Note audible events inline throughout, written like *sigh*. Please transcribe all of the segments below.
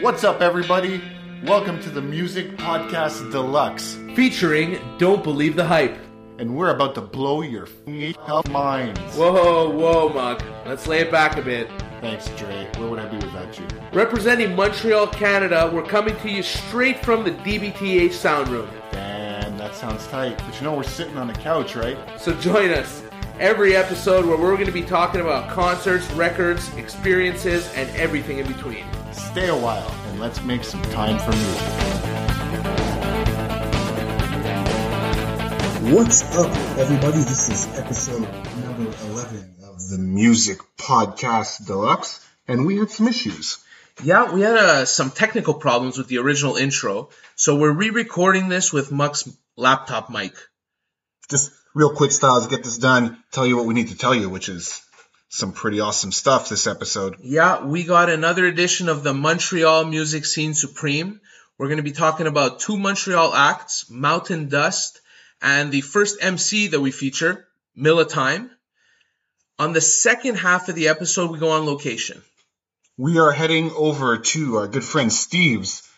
What's up, everybody? Welcome to the Music Podcast Deluxe, featuring Don't Believe the Hype. and we're about to blow your f***ing minds. Whoa, whoa, Muck. Let's lay it back a bit. Thanks, Dre. Where would I be without you? Representing Montreal, Canada, we're coming to you straight from the DBTH sound room. Damn, that sounds tight. But you know we're sitting on a couch, right? So join us every episode where we're going to be talking about concerts, records, experiences, and everything in between. Stay a while and let's make some time for music. What's up, everybody? This is episode number 11 of the Music Podcast Deluxe, and we had some issues. Yeah, we had uh, some technical problems with the original intro, so we're re-recording this with Muck's laptop mic. Just real quick Styles, get this done, tell you what we need to tell you, which is some pretty awesome stuff this episode. Yeah, we got another edition of the Montreal Music Scene Supreme. We're going to be talking about two Montreal acts, Mountain Dust, and the first MC that we feature, Milla Time. On the second half of the episode, we go on location. We are heading over to our good friend Steve's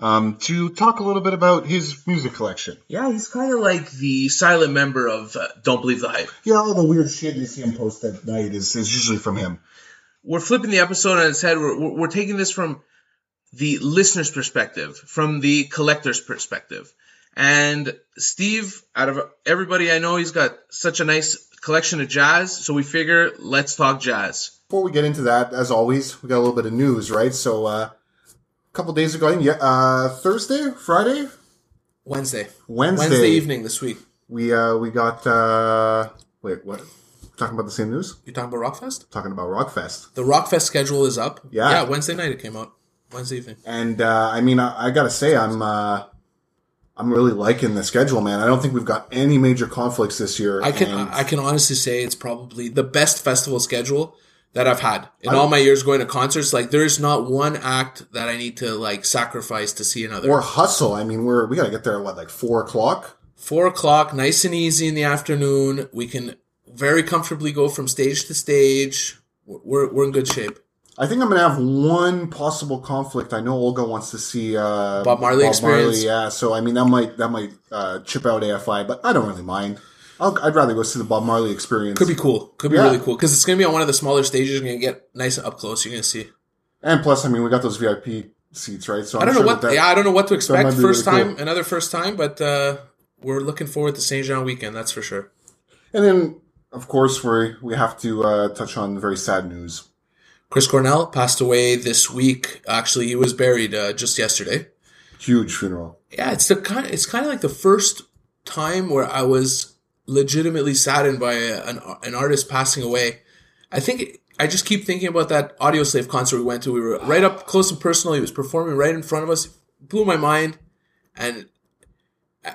um, to talk a little bit about his music collection. Yeah, he's kind of like the silent member of uh, Don't Believe the Hype. Yeah, all the weird shit you see him post at night is, is usually from him. We're flipping the episode on its head. We're, we're we're taking this from the listener's perspective, from the collector's perspective. And Steve, out of everybody I know, he's got such a nice collection of jazz. So we figure, let's talk jazz. Before we get into that, as always, we got a little bit of news, right? So, uh, a couple days ago, I think, yeah, uh, Thursday, Friday, Wednesday. Wednesday, Wednesday evening this week. we uh, we got uh, wait, what? Talking about the same news? You talking about Rockfest? Talking about Rockfest. The Rockfest schedule is up. Yeah. Yeah, Wednesday night it came out. Wednesday evening. And uh, I mean, I, I gotta say, I'm uh, I'm really liking the schedule, man. I don't think we've got any major conflicts this year. I can and I can honestly say it's probably the best festival schedule that I've had in all my years going to concerts. Like there's not one act that I need to like sacrifice to see another. or hustle. I mean, we're we gotta get there at what like four o'clock. Four o'clock, nice and easy in the afternoon. We can very comfortably go from stage to stage. We're we're in good shape. I think I'm gonna have one possible conflict. I know Olga wants to see uh, Bob Marley experience. yeah, so I mean that might that might uh, chip out AFI, but I don't really mind. I'll, I'd rather go see the Bob Marley experience. Could be cool. Could be Yeah. really cool because it's gonna be on one of the smaller stages. You're gonna get nice and up close. You're gonna see. and plus, I mean, we got those VIP seats, right? So I don't know what. That, yeah, I don't know what to expect. First really time, cool. another first time, but uh, we're looking forward to Saint Jean weekend. That's for sure. and then of course we we have to uh, touch on very sad news. Chris Cornell passed away this week. Actually, he was buried uh, just yesterday. Huge funeral. Yeah, it's the kind. It's kind of like the first time where I was legitimately saddened by a, an an artist passing away. I think I just keep thinking about that Audioslave concert we went to. We were right up close and personal. He was performing right in front of us. It blew my mind, and uh,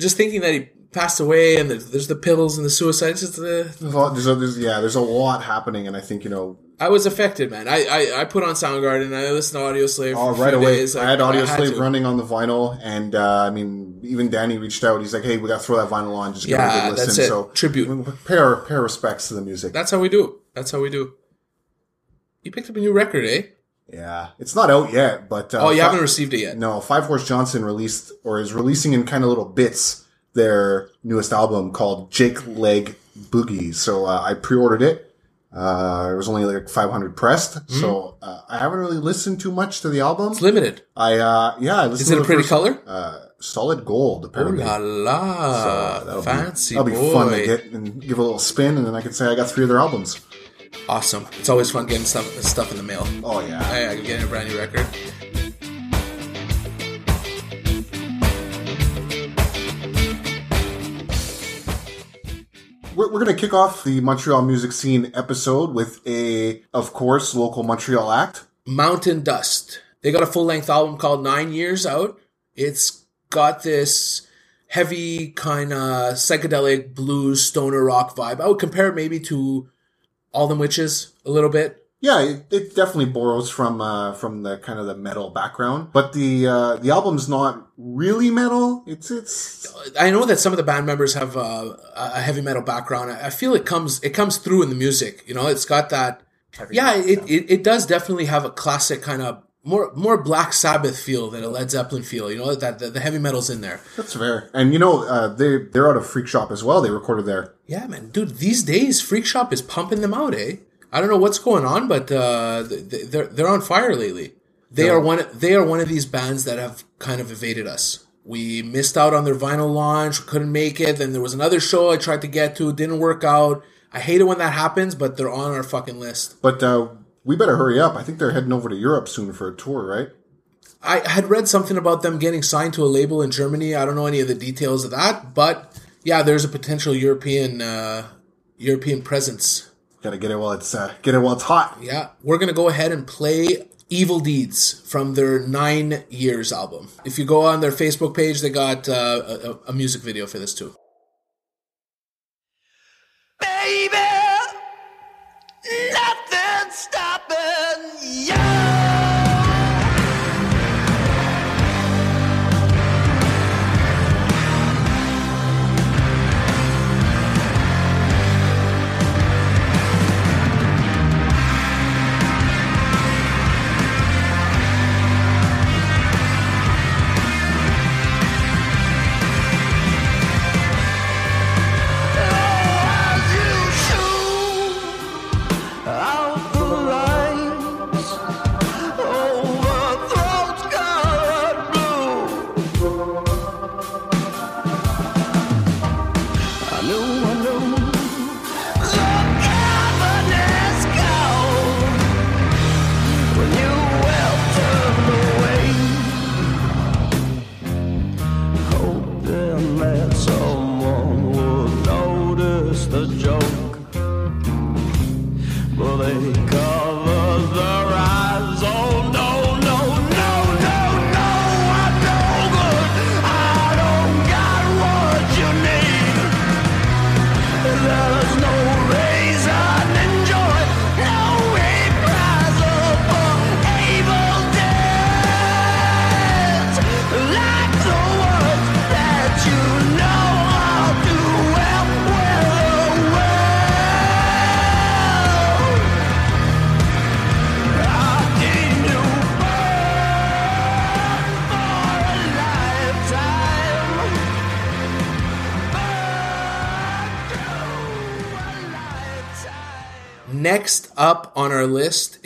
just thinking that he passed away and there's, the pills and the suicide. Just, uh, there's a, there's, yeah, there's a lot happening, and I think you know I was affected, man. I, I, I put on Soundgarden and I listened to Audioslave. Oh, right away. days. I had Audioslave to. running on the vinyl, and uh, I mean, even Danny reached out. He's like, "Hey, we got to throw that vinyl on. Just give it a Yeah, good listen." that's it. So Tribute. pay our, pay our respects to the music. That's how we do. That's how we do. You picked up a new record, eh? yeah, it's not out yet, but uh, Oh, you haven't received it yet. No, Five Horse Johnson released or is releasing in kind of little bits their newest album called Jake Leg Boogie. So uh, I pre-ordered it. Uh, it was only like 500 pressed, so uh, I haven't really listened too much to the album. Mm-hmm. It's limited. I uh, yeah, I listened Is to it a pretty first- color? Uh, solid gold, Oh apparently. la la! that'll Fancy be, that'll be boy. fun to get and give a little spin, and then I can say I got three of their albums. Awesome. It's always fun getting stuff stuff in the mail. Oh yeah, I, I getting a brand new record. We're, we're gonna kick off the Montreal music scene episode with a, of course, local Montreal act. Mountain Dust. They got a full length album called Nine Years out. It's got this heavy kind of psychedelic blues stoner rock vibe. I would compare it maybe to All Them Witches a little bit. Yeah, it, it definitely borrows from uh, from the kind of the metal background, but the uh, the album's not really metal. It's it's I know that some of the band members have uh, a heavy metal background. I I feel it comes it comes through in the music. You know, it's got that. Yeah, it, it, it does definitely have a classic kind of more more Black Sabbath feel than a Led Zeppelin feel. You know that the, the heavy metal's in there. That's fair. And you know, uh, they they're out of Freak Shop as well. They recorded there. Yeah, man, dude. These days, Freak Shop is pumping them out, eh? I don't know what's going on, but uh, they're they're on fire lately. They are one. They are one of these bands that have kind of evaded us. We missed out on their vinyl launch. Couldn't make it. Then there was another show I tried to get to. Didn't work out. I hate it when that happens, but they're on our fucking list. But uh, we better hurry up. I think they're heading over to Europe soon for a tour, right? I had read something about them getting signed to a label in Germany. I don't know any of the details of that, but yeah, there's a potential European uh, European presence. Got to get it while it's uh, get it while it's hot. Yeah, we're gonna go ahead and play "Evil Deeds" from their Nine Years album. If you go on their Facebook page, they got uh, a, a music video for this too. Baby, nothing's stopping you.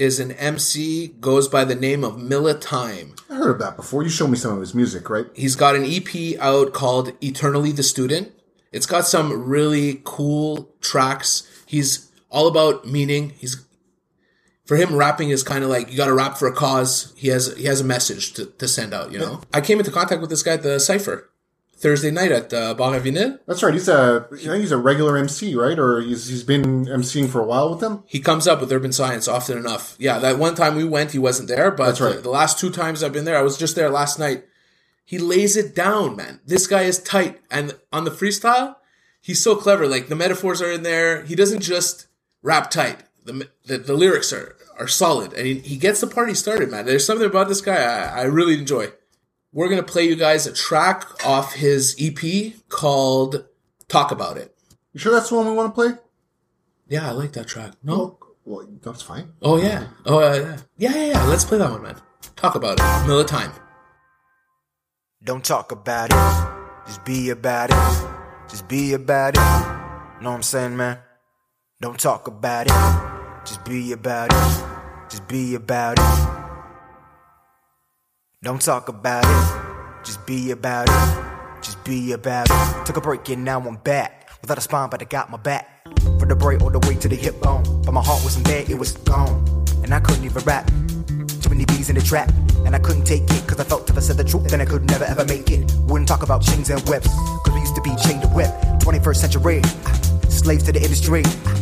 Is an MC goes by the name of Milla Time. I heard of that before. You showed me some of his music, right? He's got an EP out called Eternally the Student. It's got some really cool tracks. He's all about meaning. He's for him rapping is kind of like you got to rap for a cause. He has he has a message to, to send out. You know, I came into contact with this guy at the Cipher Thursday night at uh, Bar à Vinyl. That's right. He's a I think he's a regular MC, right? Or he's he's been MCing for a while with them. He comes up with Urban Science often enough. Yeah, that one time we went, he wasn't there, but That's right. the, the last two times I've been there, I was just there last night. He lays it down, man. This guy is tight, and on the freestyle, he's so clever. Like the metaphors are in there. He doesn't just rap tight. The the, the lyrics are are solid, and he, he gets the party started, man. There's something about this guy I, I really enjoy. We're gonna play you guys a track off his EP called "Talk About It." You sure that's the one we want to play? Yeah, I like that track. No, Well, that's fine. Oh yeah. Oh uh, yeah. Yeah, yeah, yeah. Let's play that one, man. Talk about it. Middle of time. Don't talk about it. Just be about it. Just be about it. Know what I'm saying, man? Don't talk about it. Just be about it. Just be about it. Don't talk about it. Just be about it. Just be about it. Took a break and now I'm back. Without a spine, but I got my back. From the brain all the way to the hip bone. But my heart wasn't there, it was gone. And I couldn't even rap. Too many bees in the trap. And I couldn't take it, cause I felt if I said the truth, then I could never ever make it. Wouldn't talk about chains and whips, cause we used to be chained to whip. 21st century, ah, slaves to the industry. ah,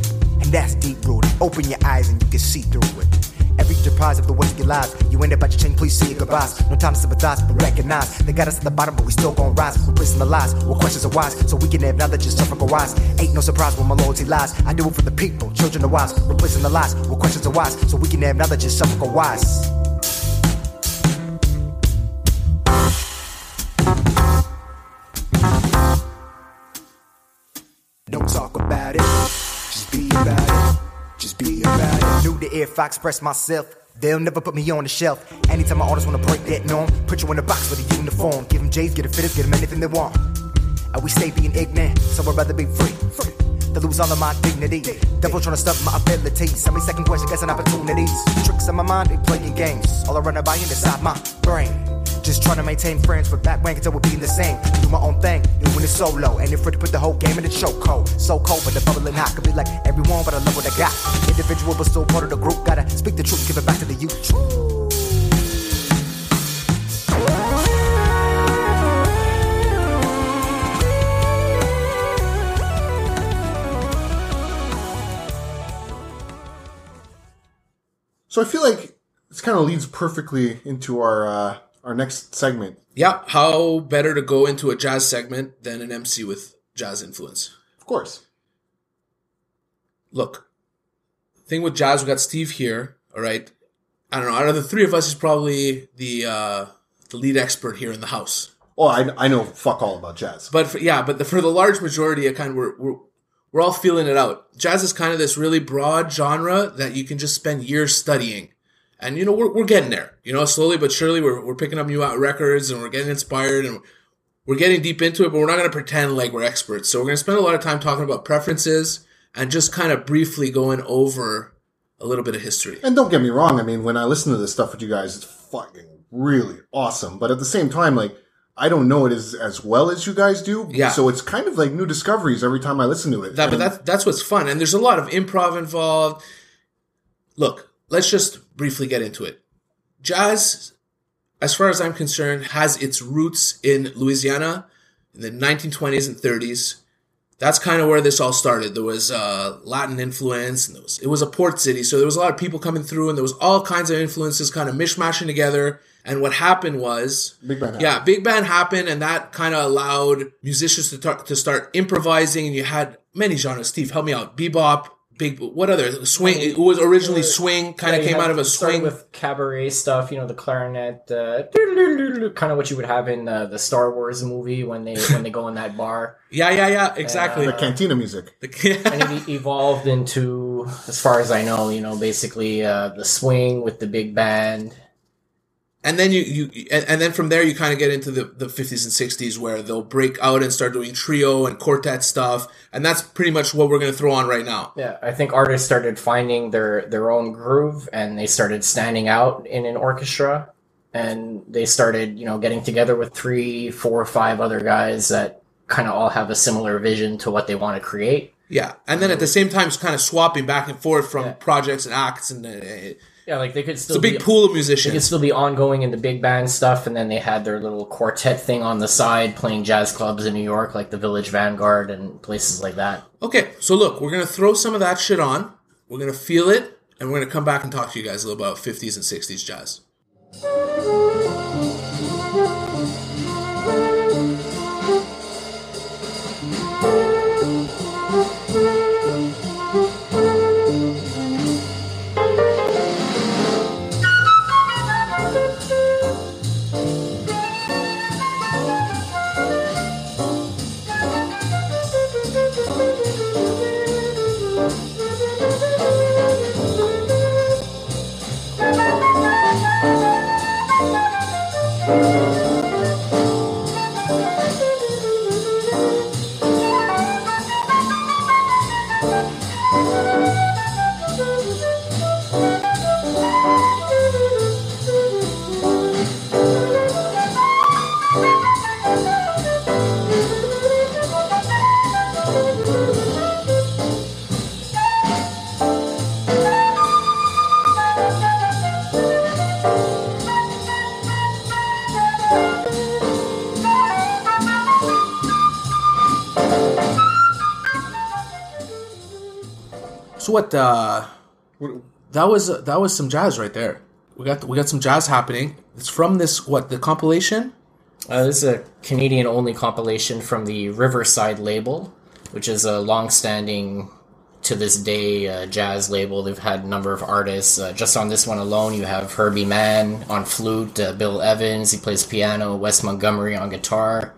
And that's deep rooted. Open your eyes and you can see through it. Every surprise of the ways of your lives. You end up at your chain, please see your goodbyes. No time to sympathize, but recognize. They got us at the bottom, but we still gon' rise. We're Replacing the lies with questions are wise. So we can have knowledge and suffer wise. Ain't no surprise when my loyalty lies. I do it for the people, children are wise. Replacing the lies with questions are wise. So we can have knowledge and suffer wise. If I express myself. They'll never put me on the shelf. Anytime my artists wanna break that norm, put you in a box with a uniform. Give them J's, get them fitters, get them anything they want. And we stay being ignorant, so I'd rather be free. free. To lose all of my dignity. Devil trying to stuff my abilities. Send me second question, guessing opportunities. Tricks in my mind, they playing games. All I run about inside my brain. Just trying to maintain friends, but back when until we're being the same. Do my own thing, doing it solo. And if to put the whole game in the choke cold. So cold, but the bubbling hot could be like everyone, but I love what I got. Individual, but still part of the group. Gotta speak the truth, give it back to the youth. So I feel like this kind of leads perfectly into our uh, our next segment. Yeah, how better to go into a jazz segment than an MC with jazz influence? Of course. Look, thing with jazz, we got Steve here. All right, I don't know. Out of the three of us, he's probably the uh, the lead expert here in the house. Oh, I, I know fuck all about jazz. But for, yeah, but the, for the large majority, I kind of we're, we're we're all feeling it out. Jazz is kind of this really broad genre that you can just spend years studying. And you know, we're, we're getting there. You know, slowly but surely we're, we're picking up new out records and we're getting inspired and we're getting deep into it, but we're not going to pretend like we're experts. So we're going to spend a lot of time talking about preferences and just kind of briefly going over a little bit of history. And don't get me wrong. I mean, when I listen to this stuff with you guys, it's fucking really awesome. But at the same time, like, I don't know it as, as well as you guys do. Yeah. So it's kind of like new discoveries every time I listen to it. That, but that's that's what's fun, and there's a lot of improv involved. Look, let's just briefly get into it. Jazz, as far as I'm concerned, has its roots in Louisiana in the 1920s and 30s. That's kind of where this all started. There was uh, Latin influence, and there was, it was a port city, so there was a lot of people coming through, and there was all kinds of influences kind of mishmashing together. And what happened was, Big band yeah, big band happened, and that kind of allowed musicians to, tar- to start improvising. And you had many genres. Steve, help me out. Bebop, big. What other swing? It was originally swing. Kind of Yeah, you came had- out of a swing. with cabaret stuff. You know, the clarinet, uh, kind of what you would have in uh, the Star Wars movie when they when they go in that bar. *laughs* yeah, yeah, yeah. Exactly. the cantina music. *laughs* And it evolved into, as far as I know, you know, basically uh, the swing with the big band. And then you you and, and then from there you kind of get into the, the 50s and 60s where they'll break out and start doing trio and quartet stuff and that's pretty much what we're going to throw on right now Yeah, I think artists started finding their their own groove, and they started standing out in an orchestra, and they started, you know, getting together with three four or five other guys that kind of all have a similar vision to what they want to create. yeah and then at the same time it's kind of swapping back and forth from Yeah. projects and acts and uh, Yeah, like they could still it's a big be, pool of musicians. They could still be ongoing in the big band stuff, and then they had their little quartet thing on the side, playing jazz clubs in New York, like the Village Vanguard and places like that. okay so look we're going to throw some of that shit on we're going to feel it and we're going to come back and talk to you guys a little about 50s and 60s jazz what uh that was that was some jazz right there we got we got some jazz happening it's from this what the compilation Uh, this is a Canadian only compilation from the Riverside label, which is a long standing, to this day, uh, jazz label. They've had a number of artists. Uh, just on this one alone, you have Herbie Mann on flute, uh, Bill Evans, he plays piano, Wes Montgomery on guitar.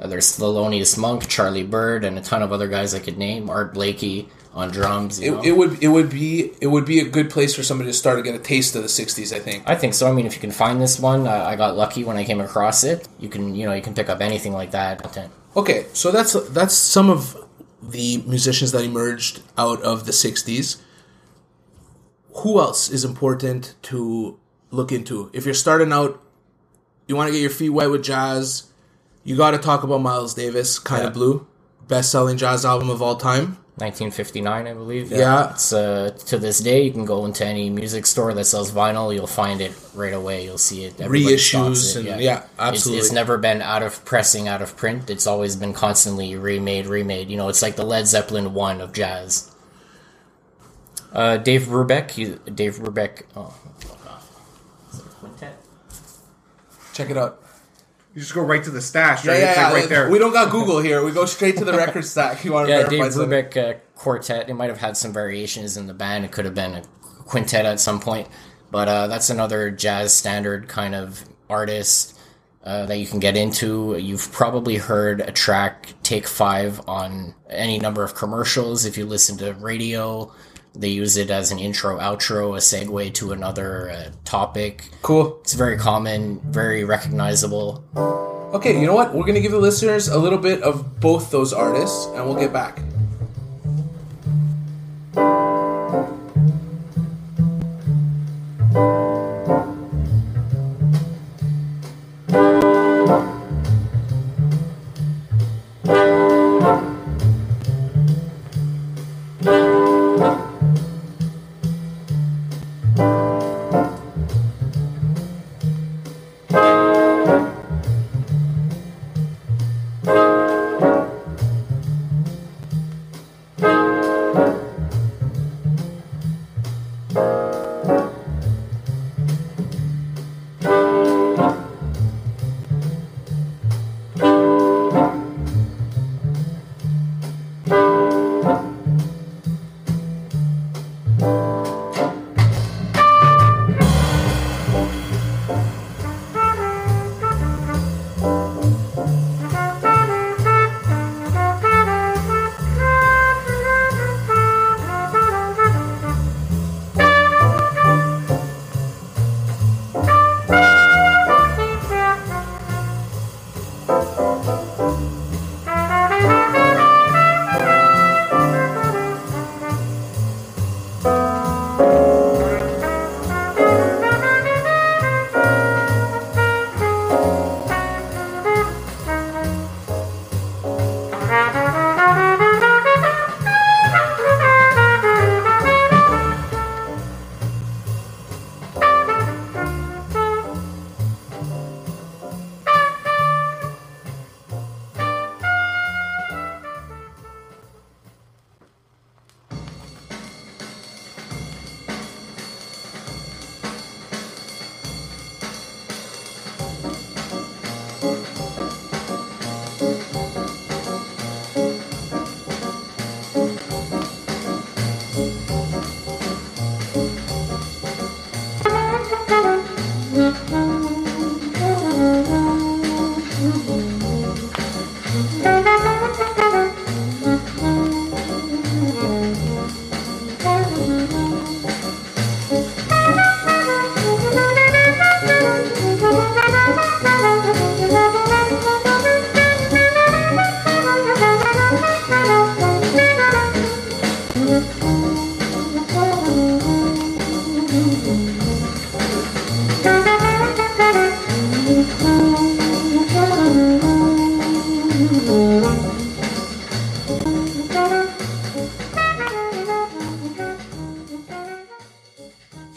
Uh, there's Thelonious Monk, Charlie Byrd, and a ton of other guys I could name. Art Blakey. On drums. It, it would it would be it would be a good place for somebody to start to get a taste of the '60s. I think. I think so. I mean, if you can find this one, uh, I got lucky when I came across it. You can, you know, you can pick up anything like that. content. Okay, so that's that's some of the musicians that emerged out of the '60s. Who else is important to look into if you're starting out? You want to get your feet wet with jazz. You got to talk about Miles Davis, kind Yeah. of blue, best-selling jazz album of all time. 1959, I believe. Yeah. It's uh, to this day, you can go into any music store that sells vinyl. You'll find it right away. You'll see it. Everybody Reissues and- yeah, It's- absolutely. It's, never been out of pressing, out of print. It's always been constantly remade, remade. You know, it's like the Led Zeppelin one of jazz. Uh, Dave Brubeck. He, Dave Brubeck. Oh, fuck off. Is it a quintet? Check it out. You just go right to the stash, Yeah, right? yeah, it's like yeah. right there. We don't got Google here. We go straight to the record *laughs* stack. You want to Yeah, verify Dave something? Brubeck uh, quartet. It might have had some variations in the band. It could have been a quintet at some point, but uh, that's another jazz standard kind of artist uh, that you can get into. You've probably heard a track "Take Five on any number of commercials. If you listen to radio, they use it as an intro, outro, a segue to another uh, topic. Cool. It's very common, very recognizable. Okay, you know what? We're gonna give the listeners a little bit of both those artists, and we'll get back.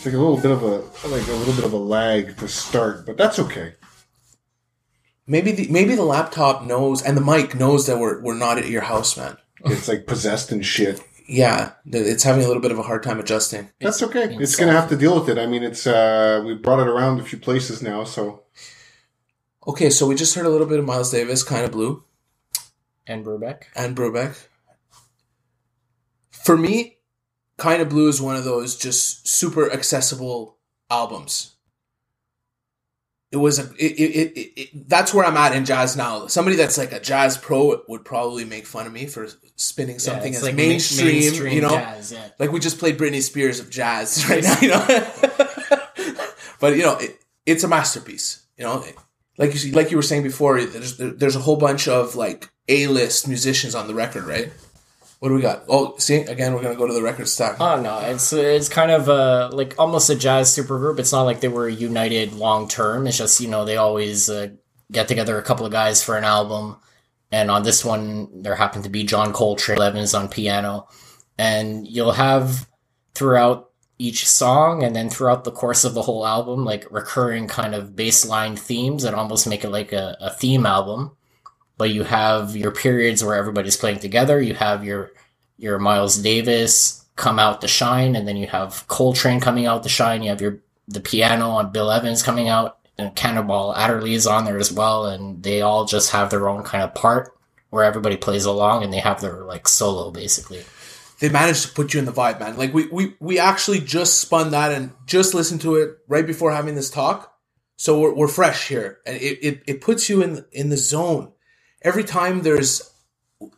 It's like a little bit of a like a little bit of a lag to start, but that's okay. Maybe the maybe the laptop knows and the mic knows that we're we're not at your house, man. It's like possessed and shit. Yeah, it's having a little bit of a hard time adjusting. That's okay. It's gonna have to deal with it. I mean, it's uh we brought it around a few places now, so Okay, so we just heard a little bit of Miles Davis, kind of blue, And Brubeck. and Brubeck. For me, kind of blue is one of those just super accessible albums. it was a it, it, it, it, that's where I'm at in jazz now. Somebody that's like a jazz pro would probably make fun of me for spinning something it's as like ma- mainstream, you know. jazz, yeah. Like we just played Britney Spears of jazz *laughs* right now, you know. *laughs* but you know, it, it's a masterpiece. You know, like you see- like you were saying before, there's there's a whole bunch of like A list musicians on the record, right? What do we got? Oh, see, again, we're gonna go to the record stack. Oh no, it's it's kind of uh, like almost a jazz supergroup. It's not like they were united long term. It's just you know they always uh, get together a couple of guys for an album, and on this one there happened to be John Coltrane, Evans on piano, and you'll have throughout each song and then throughout the course of the whole album like recurring kind of baseline themes that almost make it like a, a theme album but you have your periods where everybody's playing together. You have your your Miles Davis come out to shine, and then you have Coltrane coming out to shine. You have your the piano on Bill Evans coming out, and Cannonball Adderley is on there as well, and they all just have their own kind of part where everybody plays along, and they have their like solo basically. they managed to put you in the vibe, man. Like we we we actually just spun that and just listened to it right before having this talk, so we're, we're fresh here, and it, it it puts you in in the zone. Every time there's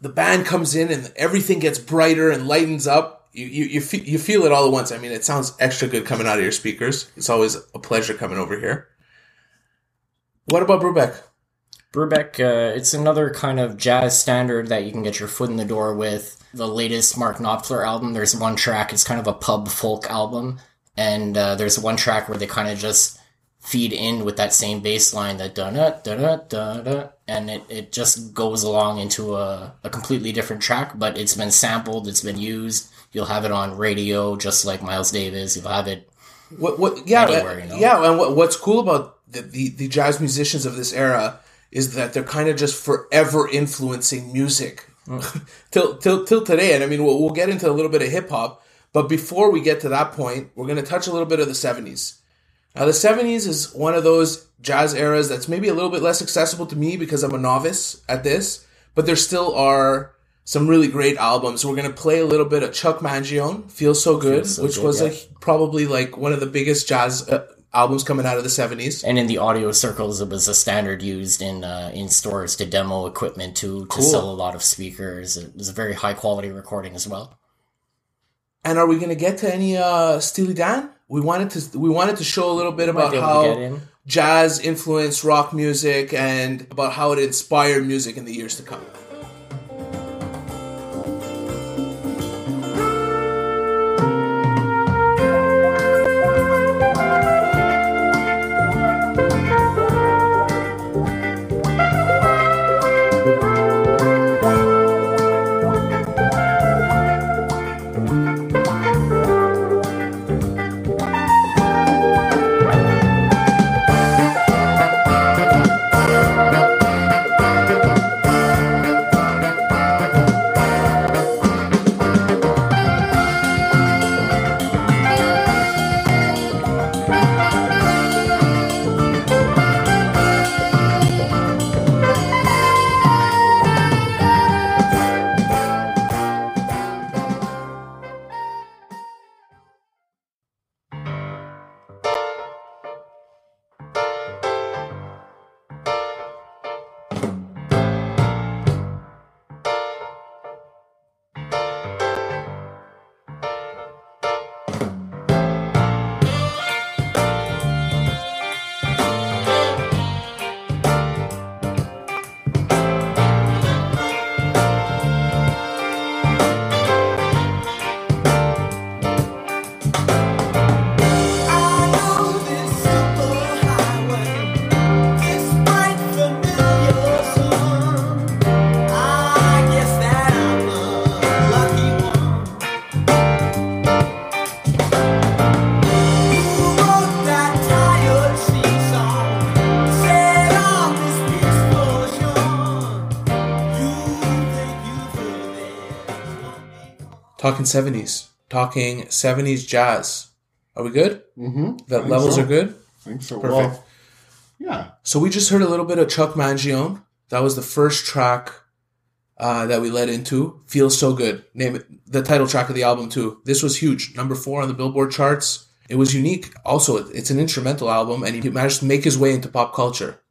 the band comes in and everything gets brighter and lightens up, you you you, fe- you feel it all at once. I mean, it sounds extra good coming out of your speakers. It's always a pleasure coming over here. What about Brubeck? Brubeck, uh, it's another kind of jazz standard that you can get your foot in the door with. The latest Mark Knopfler album, there's one track, it's kind of a pub folk album, and uh, there's one track where they kind of just feed in with that same bass line, that da da da da da, and it, it just goes along into a, a completely different track, but it's been sampled, it's been used. You'll have it on radio, just like Miles Davis. You'll have it What what yeah Anywhere, uh, you know? yeah and what, what's cool about the, the the jazz musicians of this era is that they're kind of just forever influencing music *laughs* till till till today and I mean we'll, we'll get into a little bit of hip hop but before we get to that point we're going to touch a little bit of the 70s now the 70s is one of those jazz eras that's maybe a little bit less accessible to me because I'm a novice at this but there still are some really great albums. We're going to play a little bit of Chuck Mangione, Feels So Good, So which Good, was yeah. probably like one of the biggest jazz uh, albums coming out of the 70s. And in the audio circles, it was a standard used in uh, in stores to demo equipment to to Cool. sell a lot of speakers. It was a very high quality recording as well. And are we going to get to any uh Steely Dan? We wanted to we wanted to show a little bit about be able to get how jazz influenced rock music and about how it inspired music in the years to come. Talking 70s, talking 70s jazz. Are we good? Mm-hmm. The levels so. are good? I think so. Perfect. Well, yeah. So we just heard a little bit of Chuck Mangione. That was the first track uh, that we led into. Feels so good. Name it the title track of the album too. This was huge. Number four on the Billboard charts. It was unique. Also, it's an instrumental album, and he managed to make his way into pop culture.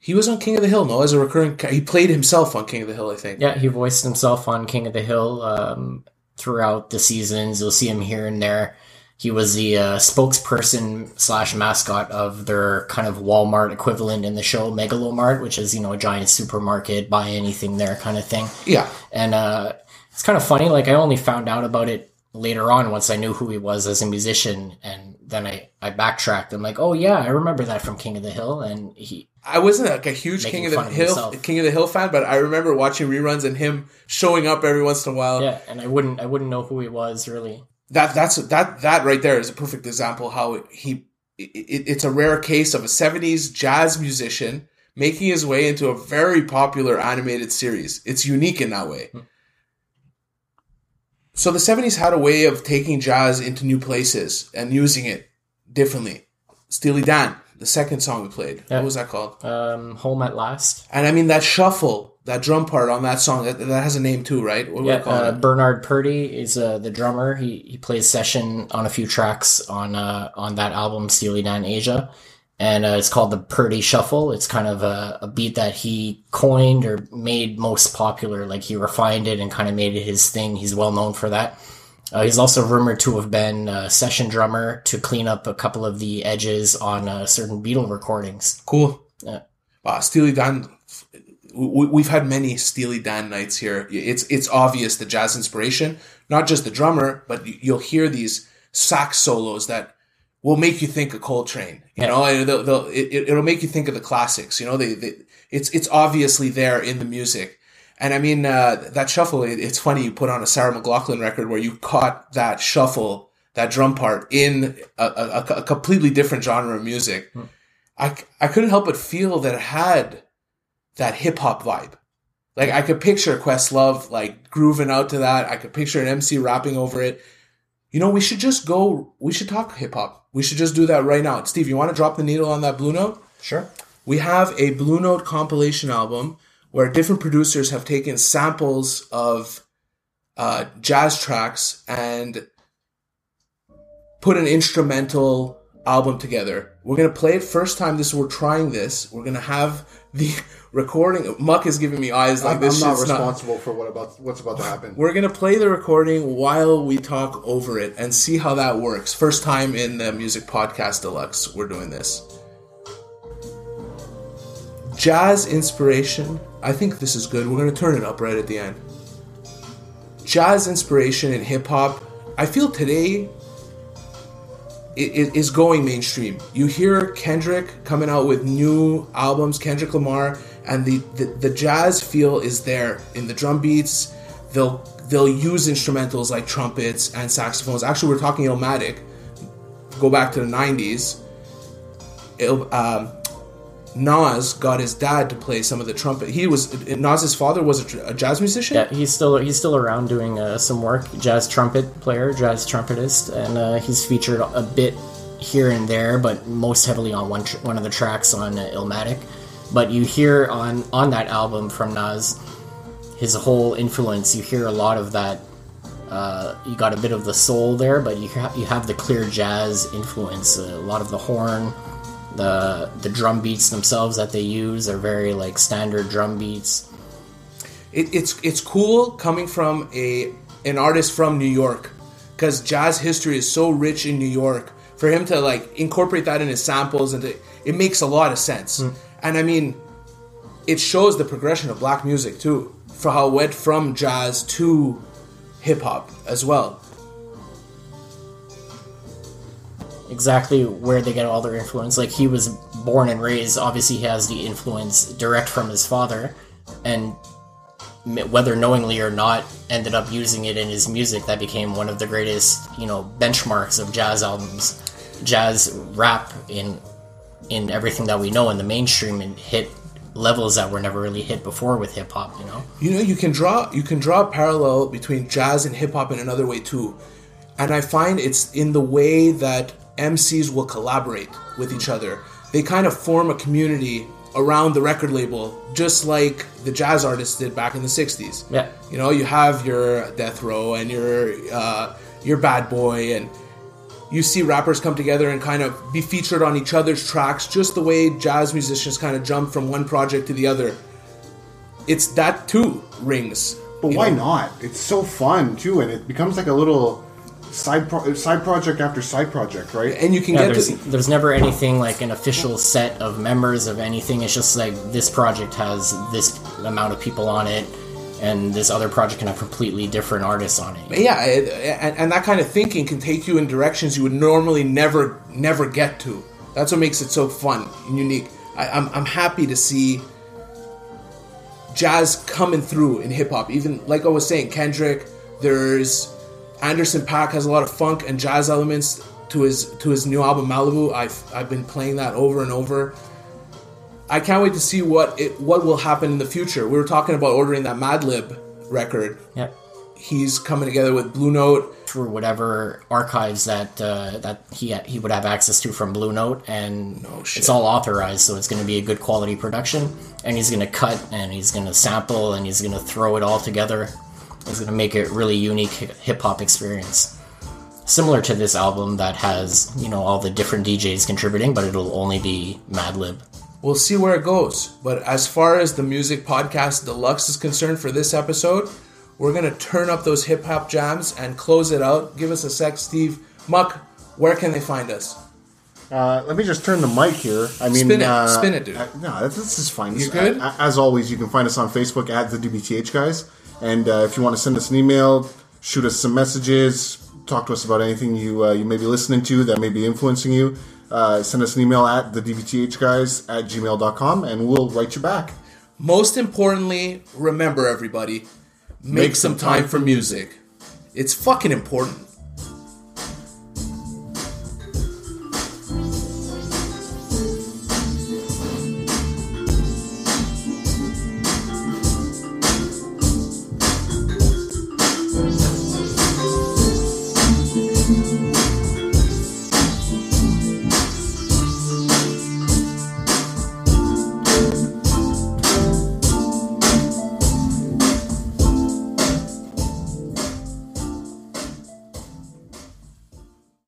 He was on King of the Hill, no, as a recurring. He played himself on King of the Hill, I think. Yeah, he voiced himself on King of the Hill um, throughout the seasons. You'll see him here and there. He was the uh, spokesperson slash mascot of their kind of Walmart equivalent in the show, Mega Lo Mart, which is you know a giant supermarket, buy anything there kind of thing. Yeah, And uh, it's kind of funny. Like I only found out about it later on once I knew who he was as a musician, and then I I backtracked. I'm like, oh yeah, I remember that from King of the Hill, and he I wasn't like a huge King of the of Hill himself. King of the Hill fan, but I remember watching reruns and him showing up every once in a while. yeah, and I wouldn't I wouldn't know who he was really. that that's that that right there is a perfect example how he it, it's a rare case of a 70s jazz musician making his way into a very popular animated series it's unique in that way hmm. So the 70s had a way of taking jazz into new places and using it differently steely dan the second song we played Yeah. what was that called Um, Home at Last. and i mean that shuffle that drum part on that song that, that has a name too right what Yeah, uh, Bernard Purdie is uh, the drummer. He he plays session on a few tracks on uh, on that album Steely Dan Aja, and uh, it's called the Purdie Shuffle. It's kind of a, a beat that he coined or made most popular. Like he refined it and kind of made it his thing. He's well known for that. Uh, he's also rumored to have been a session drummer to clean up a couple of the edges on uh, certain Beatle recordings. Cool. Yeah. Wow, Steely Dan. we- We've had many Steely Dan nights here. It's it's obvious the jazz inspiration, not just the drummer, but you- you'll hear these sax solos that will make you think of Coltrane. You know, and they'll, they'll, it, it'll make you think of the classics. You know, they, they it's it's obviously there in the music. And I mean, uh, that shuffle, it, it's funny you put on a Sarah McLachlan record where you caught that shuffle, that drum part in a, a, a completely different genre of music. I, I couldn't help but feel that it had that hip hop vibe. Like I could picture Questlove like grooving out to that. I could picture an MC rapping over it. You know, we should just go, we should talk hip hop. We should just do that right now. Steve, you want to drop the needle on that Blue Note? Sure. we have a Blue Note compilation album where different producers have taken samples of uh, jazz tracks and put an instrumental album together. We're gonna play it first time. This we're trying this. We're gonna have the *laughs* recording. Muck is giving me eyes like I'm, this. I'm not responsible for what about what's about to happen. We're gonna play the recording while we talk over it and see how that works. First time in the Music Podcast Deluxe, we're doing this. Jazz inspiration. I think this is good. We're gonna turn it up right at the end. Jazz inspiration in hip hop. I feel today is going mainstream. You hear Kendrick coming out with new albums, Kendrick Lamar, and the, the, the jazz feel is there in the drum beats. They'll they'll use instrumentals like trumpets and saxophones. Actually, we're talking Illmatic. Go back to the '90s. Il, um, Nas got his dad to play some of the trumpet. He was Nas's father was a, a jazz musician. Yeah, he's still he's still around doing uh, some work. Jazz trumpet player, jazz trumpetist, and uh, he's featured a bit here and there, but most heavily on one tr- one of the tracks on uh, Illmatic. But you hear on on that album from Nas, his whole influence. You hear a lot of that. Uh, you got a bit of the soul there, but you ha- you have the clear jazz influence. a lot of the horn, the the drum beats themselves that they use are very like standard drum beats. it, it's it's cool coming from a an artist from New York because jazz history is so rich in New York. For him to like incorporate that in his samples and to, it makes a lot of sense. Hmm. And I mean, it shows the progression of black music too, for how it went from jazz to hip hop as well. Exactly where they get all their influence. Like he was born and raised, obviously he has the influence direct from his father, and whether knowingly or not, ended up using it in his music. That became one of the greatest, you know, benchmarks of jazz albums, jazz rap in in everything that we know in the mainstream and hit levels that were never really hit before with hip hop. You know. You know, you can draw you can draw a parallel between jazz and hip hop in another way too. And I find it's in the way that MCs will collaborate with each other. They kind of form a community around the record label, just like the jazz artists did back in the '60s. Yeah. You know, you have your Death Row and your uh, your Bad Boy, and you see rappers come together and kind of be featured on each other's tracks, just the way jazz musicians kind of jump from one project to the other. It's that too rings. But why know? not? It's so fun too, and it becomes like a little side pro- side project after side project, right? And you can Yeah, get there's, to there's never anything like an official set of members of anything. It's just like this project has this amount of people on it, and this other project can have completely different artists on it. yeah, it, and, and that kind of thinking can take you in directions you would normally never never get to. That's what makes it so fun and unique. I, I'm I'm happy to see jazz coming through in hip hop. Even like I was saying, Kendrick. There's Anderson Paak has a lot of funk and jazz elements to his to his new album Malibu. I've I've been playing that over and over. I can't wait to see what it what will happen in the future. We were talking about ordering that Madlib record. Yep. He's coming together with Blue Note. Through whatever archives that uh, that he he would have access to from Blue Note, and shit. it's all authorized, so it's going to be a good quality production. And he's going to cut, and he's going to sample, and he's going to throw it all together. He's going to make it really unique hip hop experience. Similar to this album that has you know all the different DJs contributing, but it'll only be Madlib. We'll see where it goes. But as far as the music podcast deluxe is concerned for this episode, we're gonna turn up those hip hop jams and close it out. Give us a sec, Steve. Muck, where can they find us? Uh, let me just turn the mic here. I mean, Spin it. uh, Spin it, dude. uh, no, this, this is fine. You good? Uh, as always, you can find us on Facebook at the DBTH guys, and uh, if you want to send us an email, shoot us some messages, talk to us about anything you uh, you may be listening to that may be influencing you. Uh, send us an email at the DBTH guys at gmail.com, and we'll write you back. Most importantly, remember everybody, make, some time for music. It's fucking important.